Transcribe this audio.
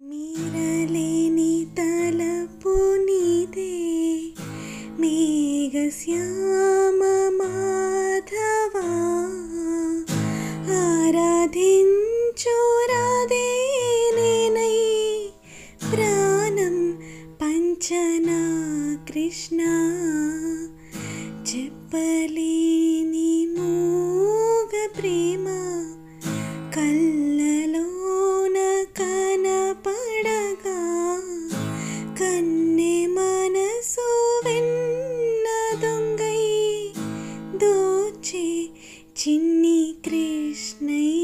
मिरलि नितलपुनीते मेघस्याम माधवा आराधिोरादेनै प्राणं पञ्चना कृष्णा चिप्पलिनि मोगप्रेम चिन्न कृष्ण